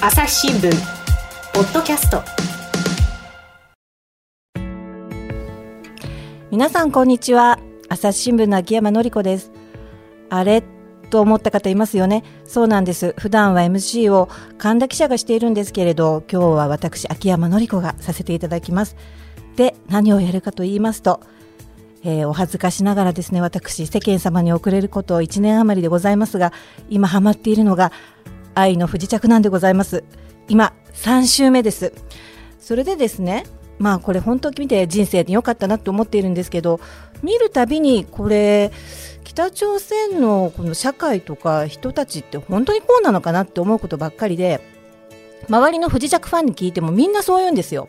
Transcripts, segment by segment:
朝日新聞ポッドキャスト。皆さんこんにちは。朝日新聞の秋山紀子です。あれ？と思った方いますよね。そうなんです。普段は MC を神田記者がしているんですけれど今日は私秋山紀子がさせていただきます。で何をやるかと言いますとえー、お恥ずかしながらですね私世間様に遅れること1年余りでございますが今ハマっているのが愛の不時着なんでございます。今3週目です。それでですねまあこれ本当に見て人生で良かったなと思っているんですけど見るたびにこれ北朝鮮のこの社会とか人たちって本当にこうなのかなって思うことばっかりで周りの不時着ファンに聞いてもみんなそう言うんですよ。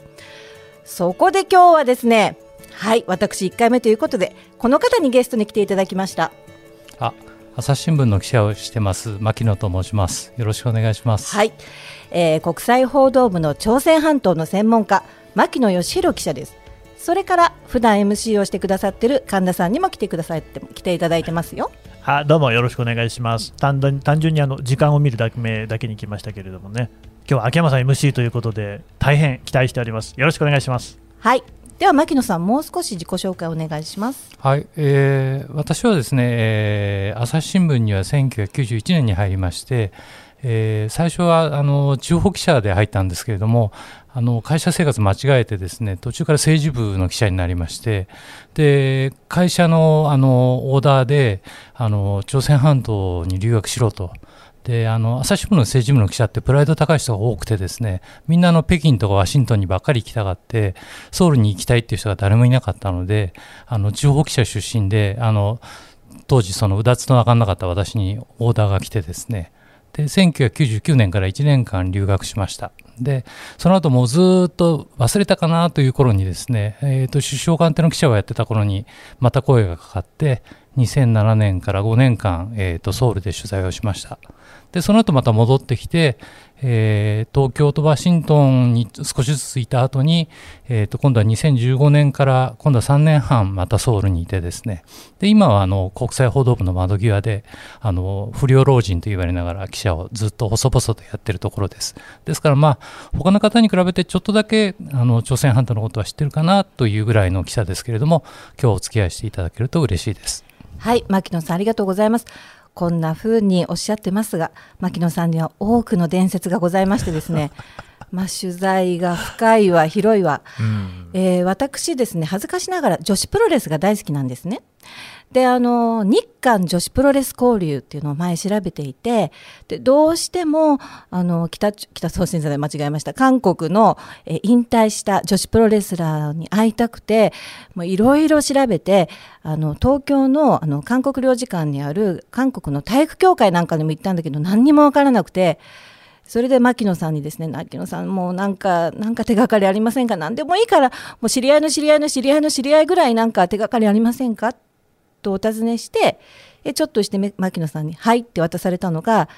そこで今日はですねはい私1回目ということでこの方にゲストに来ていただきました。あ朝日新聞の記者をしてます牧野と申します。よろしくお願いします。はい、えー、国際報道部の朝鮮半島の専門家牧野義弘記者です。それから普段 MC をしてくださってる神田さんにも来てくださって来ていただいてますよ。あどうもよろしくお願いします。単単純にあの時間を見るだけだけに来ましたけれどもね。今日は秋山さん MC ということで大変期待しております。よろしくお願いします。はいでは牧野さんもう少し自己紹介お願いしますはい、えー、私はですね、えー、朝日新聞には1991年に入りましてえー、最初はあの地方記者で入ったんですけれどもあの会社生活間違えてですね途中から政治部の記者になりましてで会社のあのオーダーであの朝鮮半島に留学しろと。であの朝日新聞の政治部の記者ってプライド高い人が多くてですねみんなの北京とかワシントンにばっかり行きたがってソウルに行きたいっていう人が誰もいなかったのであの地方記者出身であの当時そのうだつの上がらなかった私にオーダーが来てですね。で1999年から1年間留学しました。でその後もうずっと忘れたかなという頃にですね、えーと、首相官邸の記者をやってた頃にまた声がかかって2007年から5年間、えーとソウルで取材をしました。でその後また戻ってきて、えー、東京とワシントンに少しずついた後に、えー、と今度は2015年から今度は3年半またソウルにいてですね。で今はあの国際報道部の窓際であの不良老人と言われながら記者をずっと細々とやってるところです。ですからまあ他の方に比べてちょっとだけあの朝鮮半島のことは知ってるかなというぐらいの記者ですけれども今日お付き合いしていただけると嬉しいです。はい牧野さんありがとうございます。こんな風におっしゃってますが牧野さんには多くの伝説がございましてですねまあ、取材が深いわ広いわ、うん、えー、私ですね恥ずかしながら女子プロレスが大好きなんですね。であの日韓女子プロレス交流っていうのを前調べていてでどうしてもあの北北朝鮮じゃない間違えました韓国のえ引退した女子プロレスラーに会いたくていろいろ調べてあの東京のあの韓国領事館にある韓国の体育協会なんかにも行ったんだけど何にも分からなくて。それで牧野さんにですね牧野さんもうなんかなんか手がかりありませんか？何でもいいからもう知り合いの知り合いの知り合いの知り合いぐらいなんか手がかりありませんか？とお尋ねしてえちょっとして牧野さんに「はい」って渡されたのが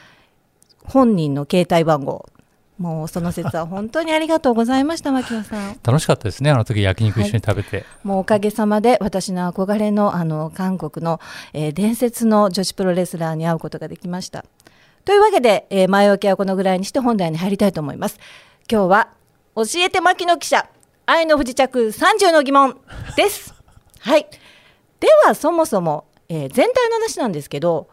本人の携帯番号。もうその説は 本当にありがとうございました牧野さん。楽しかったですねあの時焼肉一緒に食べて、はい、もうおかげさまで私の憧れのあの韓国の、えー、伝説の女子プロレスラーに会うことができました。というわけで、えー、前置きはこのぐらいにして本題に入りたいと思います。今日は教えて牧野記者愛の不時着30の疑問です。はいではそもそも、えー、全体の話なんですけど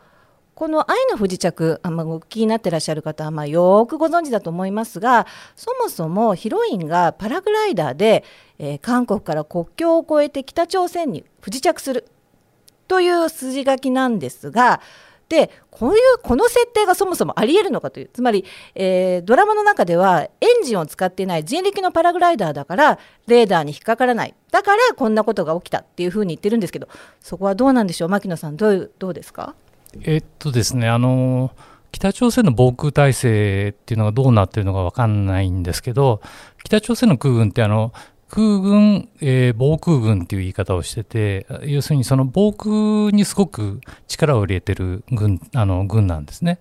この「愛の不時着」あ、まあ、お気になってらっしゃる方は、まあ、よくご存知だと思いますがそもそもヒロインがパラグライダーで、えー、韓国から国境を越えて北朝鮮に不時着するという筋書きなんですがでこういうこの設定がそもそもありえるのかという。つまり、えー、ドラマの中ではエンジンを使っていない人力のパラグライダーだからレーダーに引っかからない。だからこんなことが起きたっていうふうに言ってるんですけどそこはどうなんでしょう？牧野さんどうどうですか？えっとですねあの北朝鮮の防空体制っていうのがどうなってるのか分かんないんですけど北朝鮮の空軍ってあの空軍、えー、防空軍という言い方をしてて要するにその防空にすごく力を入れている軍あの軍なんですね。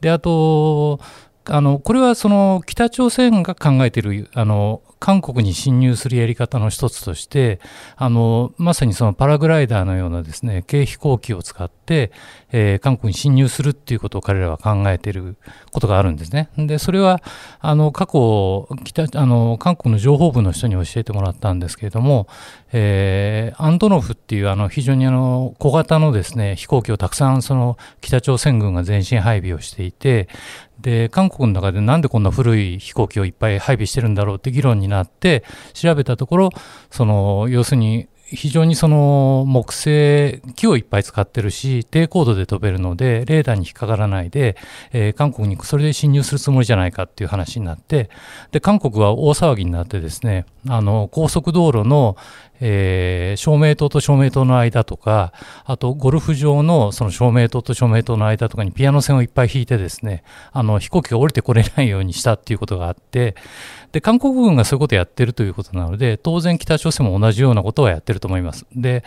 であとあのこれはその北朝鮮が考えているあの韓国に侵入するやり方の一つとしてあのまさにそのパラグライダーのようなですね軽飛行機を使って、えー、韓国に侵入するっていうことを彼らは考えていることがあるんですね。でそれはあの過去北あの韓国の情報部の人に教えてもらったんですけれども、えー、アントノフっていうあの非常にあの小型のですね飛行機をたくさんその北朝鮮軍が前進配備をしていてで韓国の中でなんでこんな古い飛行機をいっぱい配備してるんだろうって議論になって調べたところその要するに非常にその木製木をいっぱい使ってるし低高度で飛べるのでレーダーに引っかからないで、えー、韓国にそれで侵入するつもりじゃないかっていう話になってで韓国は大騒ぎになってですねあの高速道路の、えー、照明灯と照明灯の間とか、あとゴルフ場のその照明灯と照明灯の間とかにピアノ線をいっぱい引いてですね、あの飛行機が降りてこれないようにしたっていうことがあって、で、韓国軍がそういうことをやってるということなので、当然北朝鮮も同じようなことはやってると思います。で、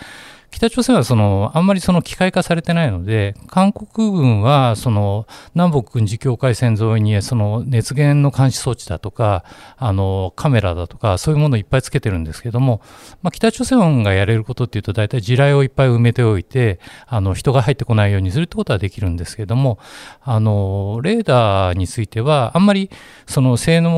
北朝鮮はそのあんまりその機械化されてないので、韓国軍はその南北軍事境界線沿いにその熱源の監視装置だとか、あのカメラだとか、そういうものをいっぱいつけてるんですけども、まあ、北朝鮮がやれることっていうと、大体地雷をいっぱい埋めておいて、あの人が入ってこないようにするってことはできるんですけども、あのレーダーについては、あんまりその性能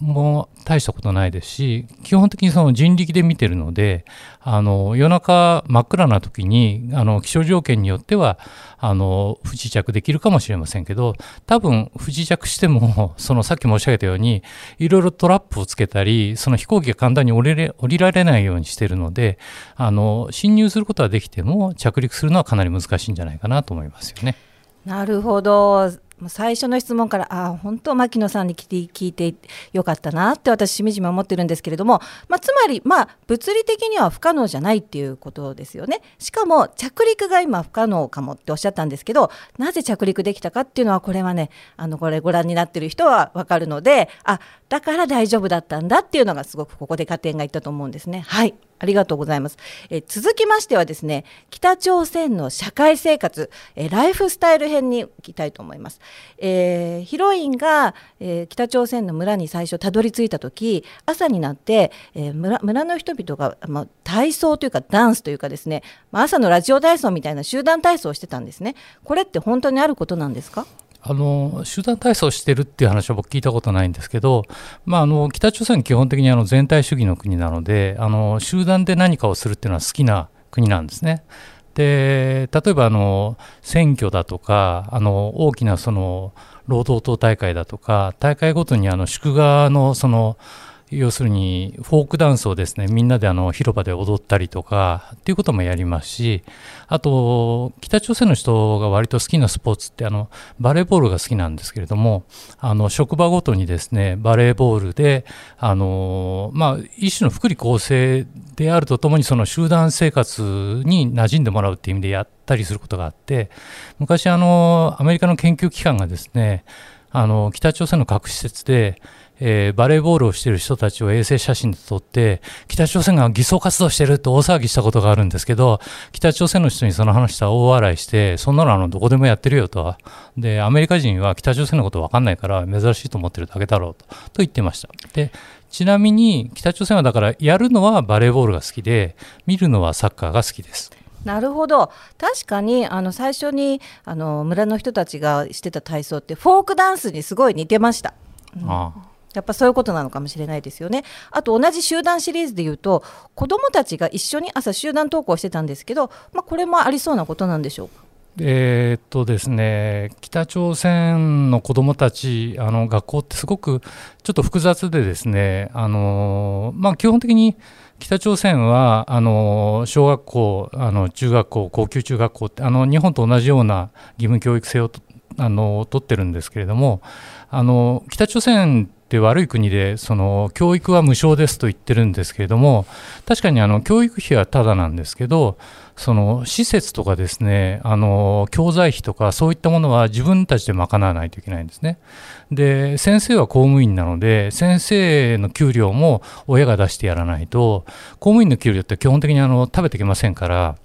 も大したことないですし、基本的にその人力で見てるので、あの夜中真っ暗な時にあの気象条件によってはあの不時着できるかもしれませんけど多分不時着しても そのさっき申し上げたようにいろいろトラップをつけたりその飛行機が簡単に降りれ降りられないようにしているのであの侵入することはできても着陸するのはかなり難しいんじゃないかなと思いますよね。なるほどもう最初の質問からあ本当牧野さんに聞いてよかったなって私しみじみ思ってるんですけれども、まあ、つまり、まあ、物理的には不可能じゃないっていうことですよねしかも着陸が今不可能かもっておっしゃったんですけどなぜ着陸できたかっていうのはこれはねあのこれご覧になってる人は分かるのであだから大丈夫だったんだっていうのがすごくここで加点がいったと思うんですね。はいありがとうございます。え続きましてはですね、北朝鮮の社会生活、えライフスタイル編に行きたいと思います。えー、ヒロインが、えー、北朝鮮の村に最初たどり着いた時、朝になって、えー、村村の人々が、まあ、体操というかダンスというかですね、まあ、朝のラジオ体操みたいな集団体操をしてたんですね。これって本当にあることなんですか？あの集団体操してるっていう話は僕聞いたことないんですけど、まあ、あの北朝鮮基本的にあの全体主義の国なのであの集団で何かをするっていうのは好きな国なんですね。で例えばあの選挙だとかあの大きなその労働党大会だとか大会ごとにあの祝賀のその要するにフォークダンスをですねみんなであの広場で踊ったりとかっていうこともやりますしあと北朝鮮の人が割と好きなスポーツってあのバレーボールが好きなんですけれどもあの職場ごとにですねバレーボールであの、まあ、一種の福利厚生であるとともにその集団生活に馴染んでもらうっていう意味でやったりすることがあって昔あのアメリカの研究機関がですねあの北朝鮮の核施設でえー、バレーボールをしている人たちを衛星写真で撮って、北朝鮮が偽装活動してるって大騒ぎしたことがあるんですけど、北朝鮮の人にその話したら大笑いして、そんなのあのどこでもやってるよと。で、アメリカ人は北朝鮮のこと分かんないから珍しいと思ってるだけだろうとと言ってました。でちなみに北朝鮮はだからやるのはバレーボールが好きで見るのはサッカーが好きです。なるほど確かにあの最初にあの村の人たちがしてた体操ってフォークダンスにすごい似てました。うん、ああやっぱそういうことなのかもしれないですよね。あと同じ集団シリーズで言うと子どもたちが一緒に朝集団登校してたんですけど、まあ、これもありそうなことなんでしょうか？えー、っとですね、北朝鮮の子どもたち、あの学校ってすごくちょっと複雑でですね、あのまあ、基本的に北朝鮮はあの小学校、あの中学校、高級中学校ってあの日本と同じような義務教育制をあの取ってるんですけれども、あの北朝鮮って悪い国でその教育は無償ですと言ってるんですけれども確かにあの教育費はただなんですけどその施設とかですねあの教材費とかそういったものは自分たちで賄わないといけないんですね。で先生は公務員なので先生の給料も親が出してやらないと公務員の給料って基本的にあの食べてきませんから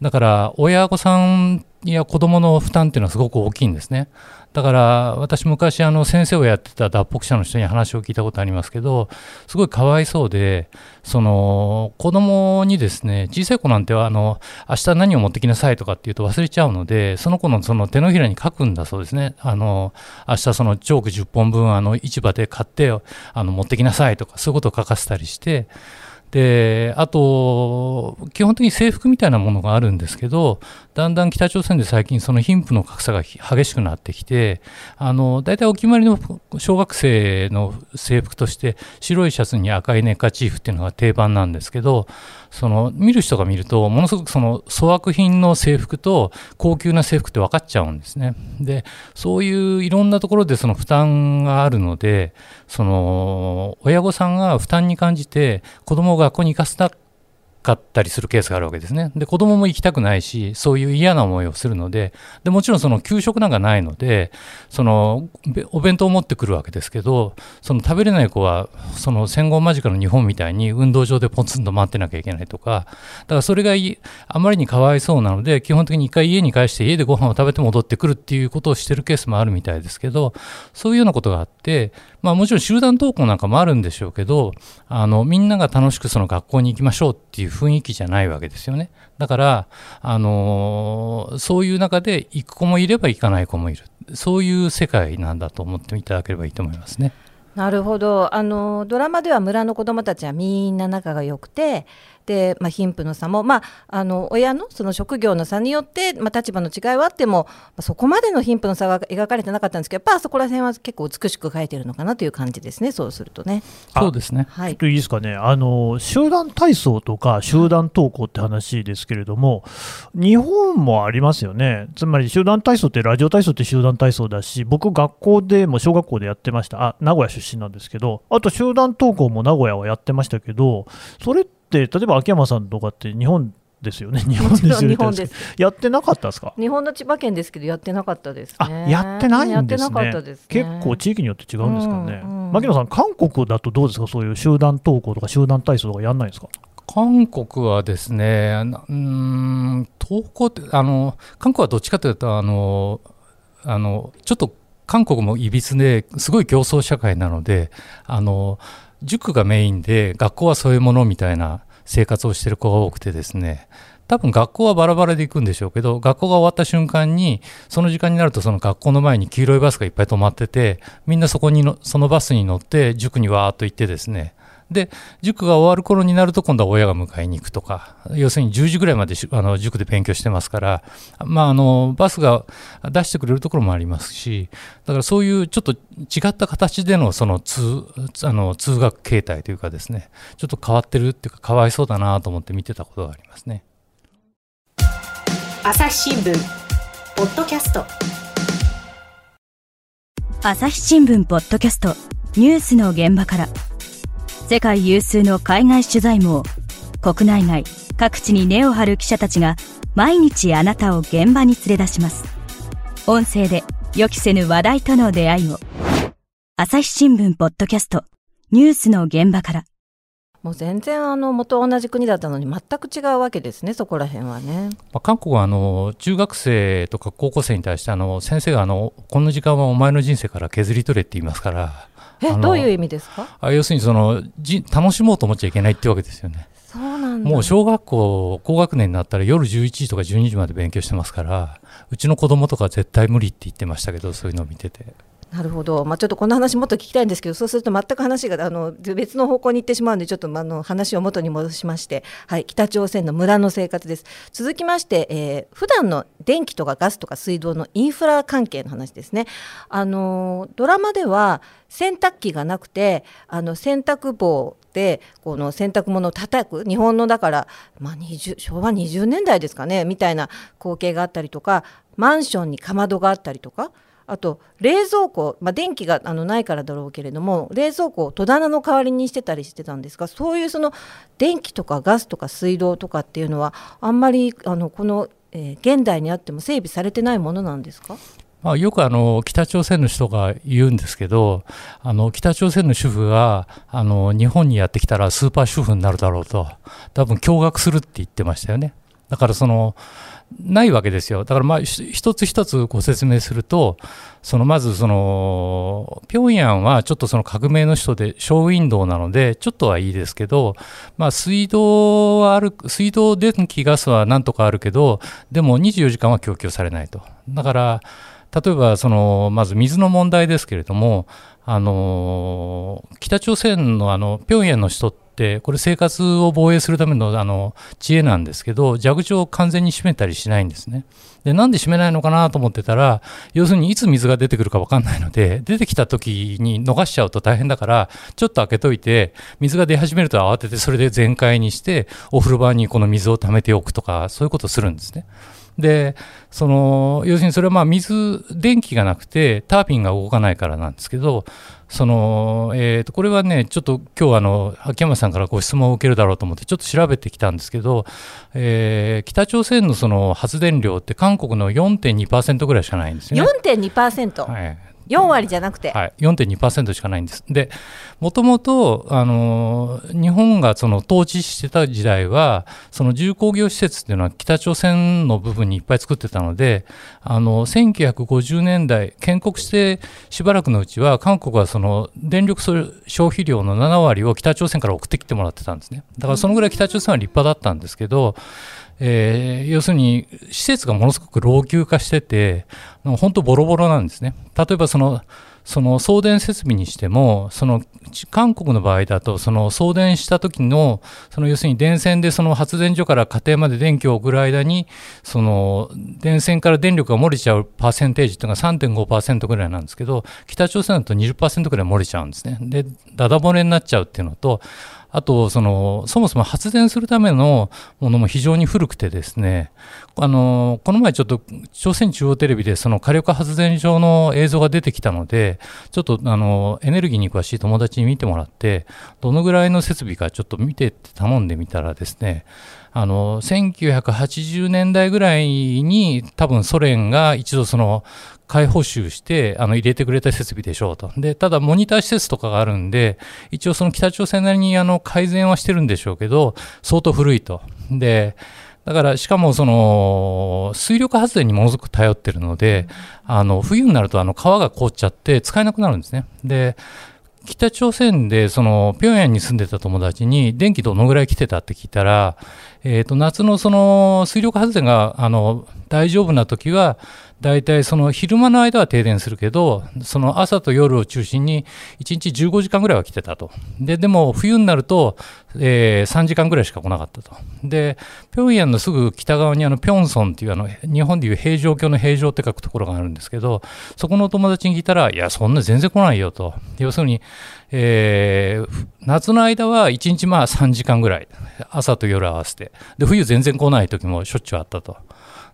だから親御さんや子供の負担っていうのはすごく大きいんですね。だから私昔あの先生をやってた脱北者の人に話を聞いたことありますけどすごいかわいそうでその子供にですね小さい子なんてはあの明日何を持ってきなさいとかって言うと忘れちゃうのでその子のその手のひらに書くんだそうですねあの明日そのチョーク10本分あの市場で買ってあの持ってきなさいとかそういうことを書かせたりしてであと、基本的に制服みたいなものがあるんですけど、だんだん北朝鮮で最近、その貧富の格差が激しくなってきて、あの大体お決まりの小学生の制服として、白いシャツに赤いネッカチーフっていうのが定番なんですけど、その見る人が見ると、ものすごくその粗悪品の制服と高級な制服って分かっちゃうんですね。で、そういういろんなところでその負担があるので、その親御さんが負担に感じて、子供を学校に行かせたかったりするケースがあるわけですね。で、子供も行きたくないし、そういう嫌な思いをするので、でもちろんその給食なんかないので、そのお弁当を持ってくるわけですけど、その食べれない子は、その戦後間近の日本みたいに運動場でポツンと待ってなきゃいけないとか、だからそれがあまりにかわいそうなので、基本的に一回家に帰して家でご飯を食べて戻ってくるっていうことをしてるケースもあるみたいですけど、そういうようなことがあって、まあもちろん集団登校なんかもあるんでしょうけど、あの、みんなが楽しくその学校に行きましょうっていう雰囲気じゃないわけですよね。だから、あのー、そういう中で行く子もいれば行かない子もいる。そういう世界なんだと思っていただければいいと思いますね。なるほどあのドラマでは村の子どもたちはみんな仲が良くてで、まあ、貧富の差も、まあ、あの親のその職業の差によって、まあ、立場の違いはあっても、まあ、そこまでの貧富の差が描かれてなかったんですけどやっぱそこら辺は結構美しく描いてるのかなという感じですねそうするとね。そうですね、はい、ちょっといいですかね。あの集団体操とか集団登校って話ですけれども日本もありますよね。つまり集団体操ってラジオ体操って集団体操だし僕学校でも小学校でやってました。あ名古屋出身なんですけどあと集団登校も名古屋はやってましたけどそれって例えば秋山さんとかって日本ですよね、日本ですよね。やってなかったですか？日本の千葉県ですけど、やってなかったです、ね、あやってないんですね、すね。結構地域によって違うんですかね、うんうん、牧野さん、韓国だとどうですか、そういう集団登校とか集団体操とかやんないですか？韓国はですね、うん登校ってあの、韓国はどっちかというと、あのあのちょっと韓国もいびつですごい競争社会なので、あの塾がメインで学校はそういうものみたいな生活をしてる子が多くてですね多分学校はバラバラで行くんでしょうけど学校が終わった瞬間にその時間になるとその学校の前に黄色いバスがいっぱい止まっててみんなそこにのそのバスに乗って塾にわーっと行ってですねで塾が終わる頃になると今度は親が迎えに行くとか要するに10時ぐらいまであの塾で勉強してますから、まあ、あのバスが出してくれるところもありますしだからそういうちょっと違った形でのその通あの通学形態というかですねちょっと変わってるっていうかかわいそうだなと思って見てたことがありますね。朝日新聞ポッドキャスト。朝日新聞ポッドキャストニュースの現場から世界有数の海外取材網国内外各地に根を張る記者たちが毎日あなたを現場に連れ出します音声で予期せぬ話題との出会いを朝日新聞ポッドキャストニュースの現場からもう全然あの元同じ国だったのに全く違うわけですね、そこら辺はね。まあ、韓国はあの中学生とか高校生に対してあの先生があのこの時間はお前の人生から削り取れって言いますから。えどういう意味ですか？あ要するにそのじ楽しもうと思っちゃいけないってわけですよね。そうなんもう小学校高学年になったら夜11時とか12時まで勉強してますからうちの子供とか絶対無理って言ってましたけどそういうのを見てて。なるほど、まあ、ちょっとこの話もっと聞きたいんですけどそうすると全く話があの別の方向に行ってしまうのでちょっとあの話を元に戻しまして、はい、北朝鮮の村の生活です。続きまして、えー、普段の電気とかガスとか水道のインフラ関係の話ですね。あのドラマでは洗濯機がなくてあの洗濯棒でこの洗濯物を叩く。日本のだから、まあ、昭和20年代ですかねみたいな光景があったりとかマンションにかまどがあったりとか。あと冷蔵庫、まあ、電気があのないからだろうけれども冷蔵庫を戸棚の代わりにしてたりしてたんですがそういうその電気とかガスとか水道とかっていうのはあんまりあのこの、えー、現代にあっても整備されてないものなんですか？まあ、よくあの北朝鮮の人が言うんですけどあの北朝鮮の主婦があの日本にやってきたらスーパー主婦になるだろうと多分驚愕するって言ってましたよね。だからそのないわけですよ。だからまあ一つ一つご説明すると、そのまずその、平壌はちょっとその革命の人でショーウィンドウなので、ちょっとはいいですけど、まあ水道はある、水道、電気、ガスはなんとかあるけど、でも24時間は供給されないと。だから、例えばその、まず水の問題ですけれども、あの北朝鮮のあの平壌の人って、これ、生活を防衛するためのあの知恵なんですけど、蛇口を完全に閉めたりしないんですね。で、なんで閉めないのかなと思ってたら、要するにいつ水が出てくるか分かんないので、出てきた時に逃しちゃうと大変だから、ちょっと開けといて、水が出始めると慌てて、それで全開にして、お風呂場にこの水を溜めておくとか、そういうことするんですね。で、その、要するにそれはまあ水、電気がなくて、タービンが動かないからなんですけど、その、えー、と、これはね、ちょっと今日あの、秋山さんからご質問を受けるだろうと思って、ちょっと調べてきたんですけど、えー、北朝鮮のその発電量って韓国の4.2%ぐらいしかないんですよね。4.2%? はい。4割じゃなくて、はい、4.2%しかないんです。で、もともと、あの、日本がその統治してた時代は、その重工業施設っていうのは北朝鮮の部分にいっぱい作ってたので、あの、1950年代、建国してしばらくのうちは、韓国はその電力消費量の7割を北朝鮮から送ってきてもらってたんですね。だからそのぐらい北朝鮮は立派だったんですけど、えー、要するに施設がものすごく老朽化してて、本当ボロボロなんですね。例えばそのその送電設備にしても、その韓国の場合だと、その送電した時の、その要するに電線でその発電所から家庭まで電気を送る間に、その電線から電力が漏れちゃうパーセンテージというのが3.5%ぐらいなんですけど、北朝鮮だと20%ぐらい漏れちゃうんですね。で、ダダ漏れになっちゃうっていうのと、あと、その、そもそも発電するためのものも非常に古くてですね、あの、この前ちょっと朝鮮中央テレビでその火力発電所の映像が出てきたので、ちょっとあの、エネルギーに詳しい友達に見てもらって、どのぐらいの設備かちょっと見てって頼んでみたらですね、あの、1980年代ぐらいに多分ソ連が一度その開補修して、あの、入れてくれた設備でしょうと。で、ただ、モニター施設とかがあるんで、一応その北朝鮮なりにあの、改善はしてるんでしょうけど、相当古いと。で、だから、しかも、その、水力発電にものすごく頼ってるので、あの、冬になると、あの、川が凍っちゃって使えなくなるんですね。で、北朝鮮で、その、平壌に住んでた友達に、電気どのぐらい来てたって聞いたら、えっ、ー、と、夏のその、水力発電が、あの、大丈夫な時は、大体その昼間の間は停電するけど、その朝と夜を中心に1日15時間ぐらいは来てたと。で、でも冬になると、えー、3時間ぐらいしか来なかったと。で、平壌のすぐ北側にあの、ピョンソンっていうあの、日本でいう平城京の平城って書くところがあるんですけど、そこのお友達に聞いたら、いや、そんな全然来ないよと。要するに、えー、夏の間は1日まあ3時間ぐらい。朝と夜合わせて。で、冬全然来ない時もしょっちゅうあったと。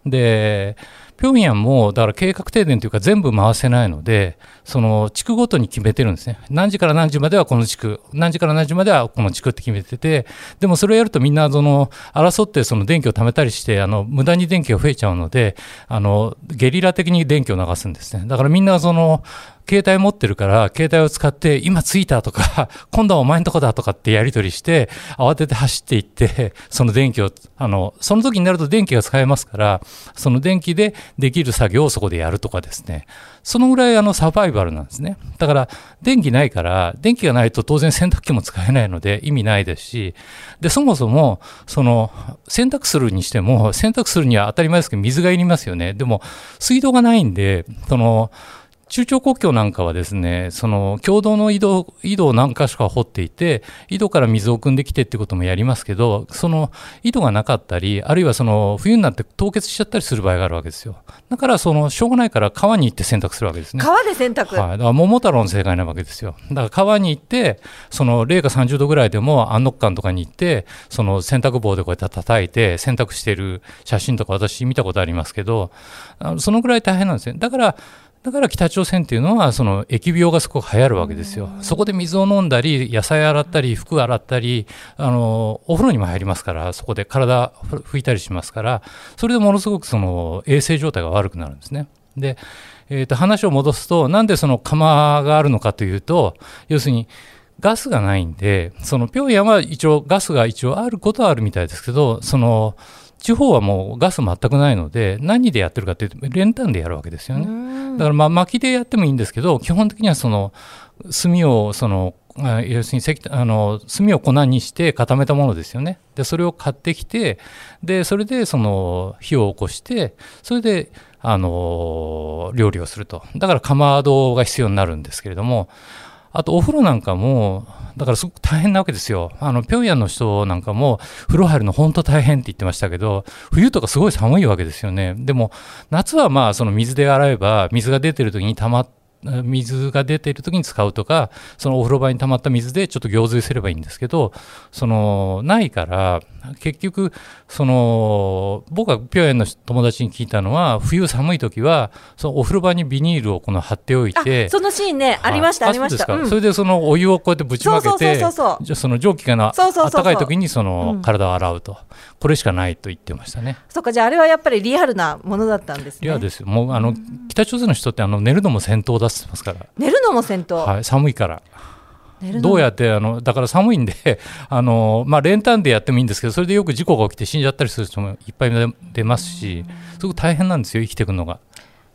で、平壌も、だから計画停電というか全部回せないので、その地区ごとに決めてるんですね。何時から何時まではこの地区、何時から何時まではこの地区って決めてて、でもそれをやるとみんなその争ってその電気を貯めたりして、あの無駄に電気が増えちゃうので、あのゲリラ的に電気を流すんですね。だからみんなその携帯持ってるから、携帯を使って、今着いたとか、今度はお前んとこだとかってやり取りして、慌てて走っていって、その電気を、あの、その時になると電気が使えますから、その電気でできる作業をそこでやるとかですね。そのぐらいあのサバイバルなんですね。だから、電気ないから、電気がないと当然洗濯機も使えないので意味ないですし、で、そもそも、その、洗濯するにしても、洗濯するには当たり前ですけど水がいりますよね。でも、水道がないんで、その、中朝国境なんかはですね、その共同の井戸、井戸を何箇所か掘っていて、井戸から水を汲んできてってこともやりますけど、その井戸がなかったり、あるいはその冬になって凍結しちゃったりする場合があるわけですよ。だからそのしょうがないから川に行って洗濯するわけですね。川で洗濯？はい。だから桃太郎の正解なわけですよ。だから川に行って、その零下30度ぐらいでも安禄館とかに行って、その洗濯棒でこうやって叩いて洗濯してる写真とか私見たことありますけど、そのぐらい大変なんですよ。だから、だから北朝鮮っていうのはその疫病がすごく流行るわけですよ。そこで水を飲んだり、野菜洗ったり、服洗ったり、あの、お風呂にも入りますから、そこで体拭いたりしますから、それでものすごくその衛生状態が悪くなるんですね。で、えー、と話を戻すと、なんでその釜があるのかというと、要するに、ガスがないんで、その平壌は一応ガスが一応あることはあるみたいですけど、その地方はもうガス全くないので何でやってるかっていうと練炭でやるわけですよね。だからまあ薪でやってもいいんですけど基本的にはその炭をそのあ要するに石あの炭を粉にして固めたものですよね。でそれを買ってきてでそれでその火を起こしてそれであの料理をするとだからかまどが必要になるんですけれどもあとお風呂なんかもだからすごく大変なわけですよ。あの、平壌の人なんかも、風呂入るの本当大変って言ってましたけど、冬とかすごい寒いわけですよね。でも、夏はまあ、その水で洗えば、水が出てる時に溜まって水が出ている時に使うとかそのお風呂場に溜まった水でちょっと行水すればいいんですけどそのないから結局その僕がピョエンの友達に聞いたのは冬寒い時はそのお風呂場にビニールをこの貼っておいてそのシーンね、ありましたありました、うん。それでそのお湯をこうやってぶちまけそうそうてそうそう。じゃあその蒸気がなそうそうそうかい時にそのうん。体を洗うと、これしかないと言ってましたね。そっかじゃああれはやっぱりリアルなものだったんですね。リアですよ。もうあの北朝鮮の人ってあの寝るのも戦闘だってますから、寝るのも戦闘、はい、寒いから。どうやってあのだから寒いんであの、まあ、練炭でやってもいいんですけどそれでよく事故が起きて死んじゃったりする人もいっぱい出出ますしすごく大変なんですよ生きていくのが、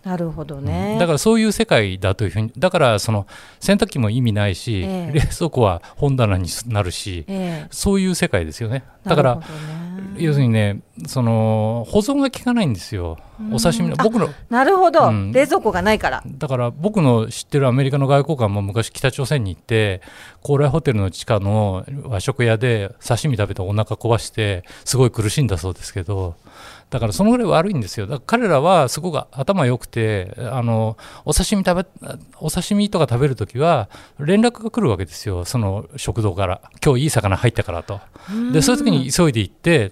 なるほどね、だからそういう世界だというふうにだからその洗濯機も意味ないし、ええ。冷蔵庫は本棚になるしええ。そういう世界ですよね。だからなるほどね要するにねその保存が効かないんですよ。お刺身の僕の。なるほど、うん。冷蔵庫がないから。だから僕の知ってるアメリカの外交官も昔北朝鮮に行って高麗ホテルの地下の和食屋で刺身食べてお腹壊してすごい苦しんだそうですけどだからそのぐらい悪いんですよ。だから彼らはすごく頭良くてあのお刺身食べお刺身とか食べるときは連絡が来るわけですよ。その食堂から。今日いい魚入ったからと。でそういう時に急いで行って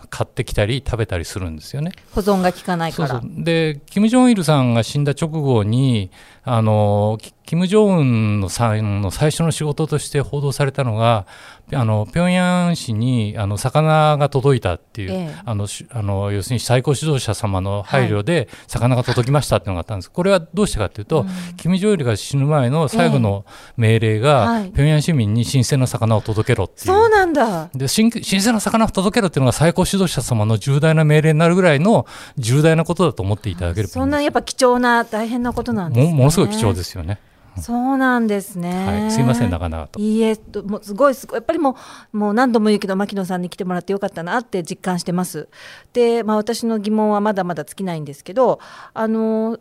買ってきたり食べたりするんですよね。保存が効かないから。でキム・ジョンイルさんが死んだ直後にあのキキム・ジョンウンのさんの最初の仕事として報道されたのがあの平壌市にあの魚が届いたっていう、ええ。あのしあの要するに最高指導者様の配慮で魚が届きましたっていうのがあったんです、これはどうしたかというと、キム・ジョンイルが死ぬ前の最後の命令が、はい。平壌市民に新鮮な魚を届けろっていう。そうなんだ。で新新鮮な魚を届けろっていうのが最高指導者様の重大な命令になるぐらいの重大なことだと思っていただければいいそんなやっぱ貴重な大変なことなんですねもものすごい貴重ですよね。そうなんですね、はい、すいません、長々と。いいえ、どもうすごいすごい、やっぱりもう、もう何度も言うけど、牧野さんに来てもらってよかったなって実感してます。で、まあ、私の疑問はまだまだ尽きないんですけど、あの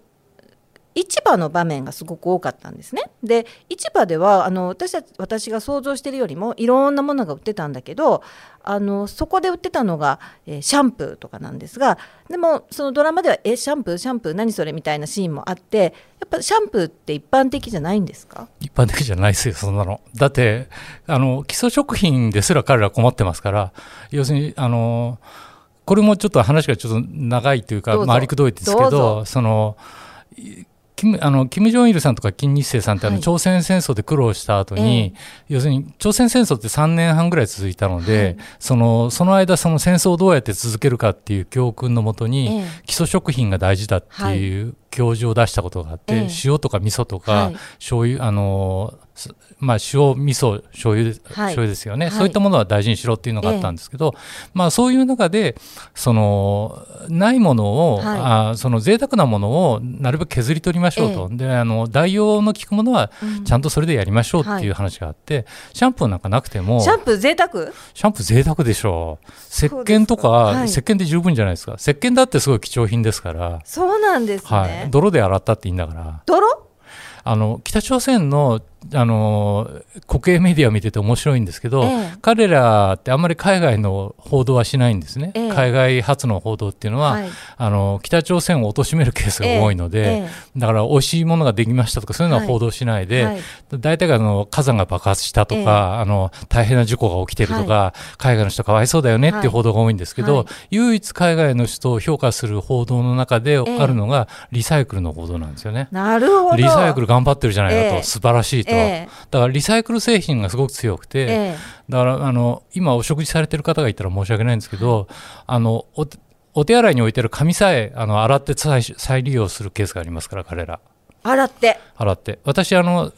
市場の場面がすごく多かったんですね。で市場ではあの私たち私が想像しているよりもいろんなものが売ってたんだけどあのそこで売ってたのが、えーシャンプーとかなんですがでもそのドラマでは「えシャンプーシャンプー何それ?」みたいなシーンもあってやっぱシャンプーって一般的じゃないんですか？一般的じゃないですよ、そんなの。だって、あの、基礎食品ですら彼ら困ってますから、要するに、あの、これもちょっと話がちょっと長いというか、回りくどいですけどその、いキムあのキム・ジョンイルさんとか金日成さんってあのはい。朝鮮戦争で苦労した後に、要するに朝鮮戦争って3年半ぐらい続いたので、そのその間その戦争をどうやって続けるかっていう教訓のもとに、ええ。基礎食品が大事だっていう教授を出したことがあって、ええ。塩とか味噌とか、はい。醤油あのすまあ塩味噌醤油で、はい。醤油ですよね、はい。そういったものは大事にしろっていうのがあったんですけど、まあそういう中でそのないものを、はい。あその贅沢なものをなるべく削り取りましょうと、であの代用の効くものはちゃんとそれでやりましょうっていう話があって、シャンプーなんかなくてもシャンプー贅沢？シャンプー贅沢でしょう。石鹸とか、はい。石鹸で十分じゃないですか。石鹸だってすごい貴重品ですから、そうなんですね、はい、泥で洗ったっていいんだから。泥？あの北朝鮮のあの国営メディアを見てて面白いんですけど、ええ。彼らってあんまり海外の報道はしないんですね、ええ。海外発の報道っていうのは、はい。あの北朝鮮を貶めるケースが多いので、ええ。だから美味しいものができましたとかそういうのは報道しないで、はい。大体があの火山が爆発したとか、ええ。あの大変な事故が起きてるとか、海外の人かわいそうだよねっていう報道が多いんですけど、はい。唯一海外の人を評価する報道の中でえあるのがリサイクルの報道なんですよね。なるほど。リサイクル頑張ってるじゃないかと、ええ。素晴らしいと、ええ。だからリサイクル製品がすごく強くて、ええ。だからあの今お食事されてる方がいたら申し訳ないんですけど、あのおお手洗いに置いてる紙さえあの洗って再再利用するケースがありますから彼ら。洗って。洗って。私あの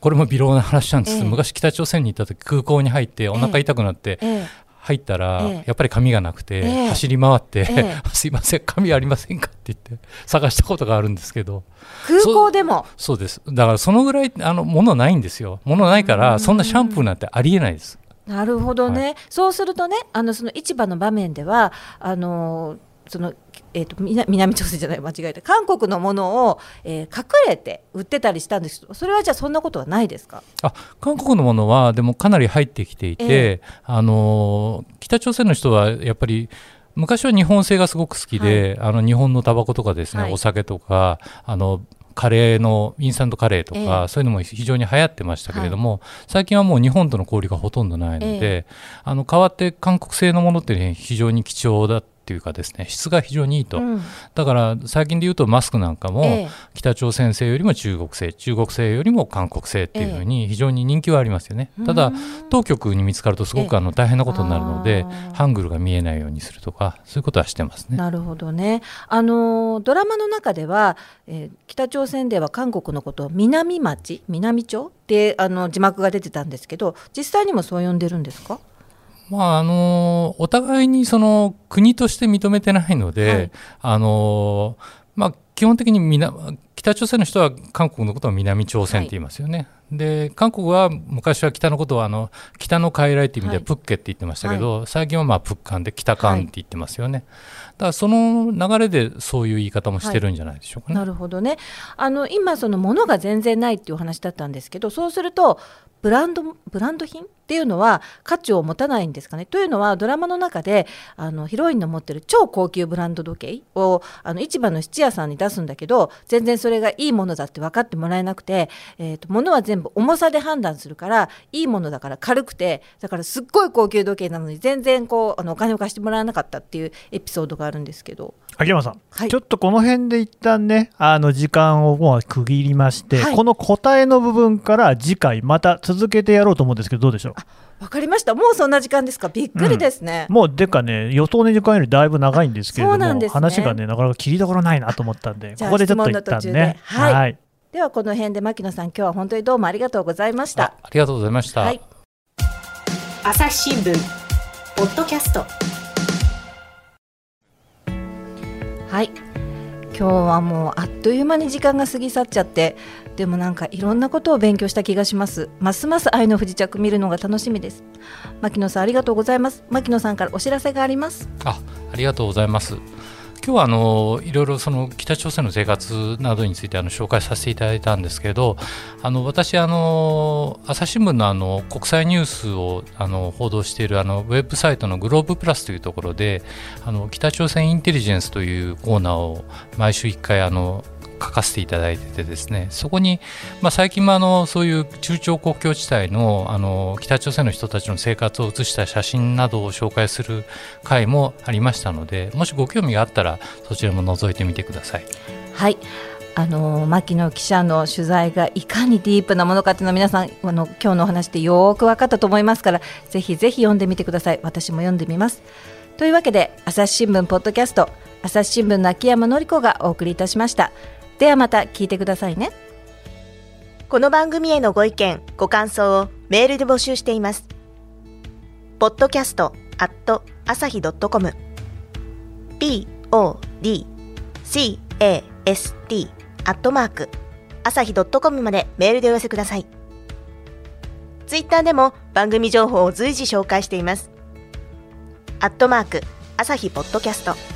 これも微量な話なんですけど、ええ。昔北朝鮮に行った時空港に入ってお腹痛くなって、ええ入ったら、ええ。やっぱり紙がなくて、ええ。走り回って、ええ。すいません紙ありませんかって言って探したことがあるんですけど空港でも？そうです。だからそのぐらいあの物ないんですよ。物ないからそんなシャンプーなんてありえないです。なるほどね、はそうするとねあのその市場の場面ではあのそのえー、と南南朝鮮じゃない 間違えた。韓国のものを、えー隠れて売ってたりしたんです。けどそれはじゃあそんなことはないですか？あ韓国のものはでもかなり入ってきていて、えあの北朝鮮の人はやっぱり昔は日本製がすごく好きで、あの日本のタバコとかですね、はい。お酒とかあのカレーのインスタントカレーとか、ええ。そういうのも非常に流行ってましたけれども、最近はもう日本との交流がほとんどないので、えあの代わって韓国製のものって、ね、非常に貴重だっていうかですね質が非常にいいと、うん。だから最近で言うとマスクなんかも、ええ。北朝鮮製よりも中国製中国製よりも韓国製っていうふうに非常に人気はありますよね、ただ当局に見つかるとすごええ。くあの大変なことになるので、ハングルが見えないようにするとかそういうことはしてますね。なるほどね。あのドラマの中では、えー北朝鮮では韓国のことを南町南町ってあの字幕が出てたんですけど実際にもそう呼んでるんですか？まああのお互いにその国として認めてないので、はいあのまあ、基本的にみな北朝鮮の人は韓国のことを南朝鮮って言いますよね。で韓国は昔は北のことはあの北の傀儡っていう意味でははいプッケって言ってましたけど、最近はまあプッカンで北韓って言ってますよね。だからその流れでそういう言い方もしてるんじゃないでしょうかね。なるほどねあの今その物が全然ないっていうお話だったんですけどそうするとブランドブランド品っていうのは価値を持たないんですかね。というのはドラマの中であのヒロインの持ってる超高級ブランド時計をあの市場の質屋さんに出すんだけど全然それがいいものだって分かってもらえなくて、えーと物は全部重さで判断するからいいものだから軽くてだからすっごい高級時計なのに全然こうあのお金を貸してもらわなかったっていうエピソードがあるんですけど。秋山さん、はい。ちょっとこの辺で一旦ね、あの時間をもう区切りまして、はい。この答えの部分から次回また続けてやろうと思うんですけど、どうでしょわかりました。もうそんな時間ですか？びっくりですねう。。もうでかね、予想の時間よりだいぶ長いんですけれども、ね話がね、なかなか切りどころないなと思ったんで、ここでちょっと一旦質問の途中でね、はいではこの辺で牧野さん今日は本当にどうもありがとうございましたあ。ありがとうございました。はい。朝日新聞ポッドキャストはい。今日はもうあっという間に時間が過ぎ去っちゃって、でもなんかいろんなことを勉強した気がします。ますます愛の不時着見るのが楽しみです。牧野さんありがとうございます。牧野さんからお知らせがあります。あありがとうございます。今日はあのいろいろその北朝鮮の生活などについてあの紹介させていただいたんですけどあの私あの朝日新聞のあの国際ニュースをあの報道しているあのウェブサイトのグローブプラスというところであの北朝鮮インテリジェンスというコーナーを毎週1回あの書かせていただいててですねそこに、まあ、最近もあのそういう中朝国境地帯のあの北朝鮮の人たちの生活を写した写真などを紹介する回もありましたのでもしご興味があったらそちらも覗いてみてください。はい。あの牧野記者の取材がいかにディープなものかっていうのは皆さんあの今日のお話でよく分かったと思いますからぜひぜひ読んでみてください私も読んでみますというわけで朝日新聞ポッドキャスト朝日新聞の秋山紀子がお送りいたしましたではまた聞いてくださいねこの番組へのご意見、ご感想をメールで募集しています。podcast at 朝日 .com p o d c a s t アットマーク朝日 .com までメールでお寄せください。ツイッターでも番組情報を随時紹介しています。アットマーク朝日ポッドキャスト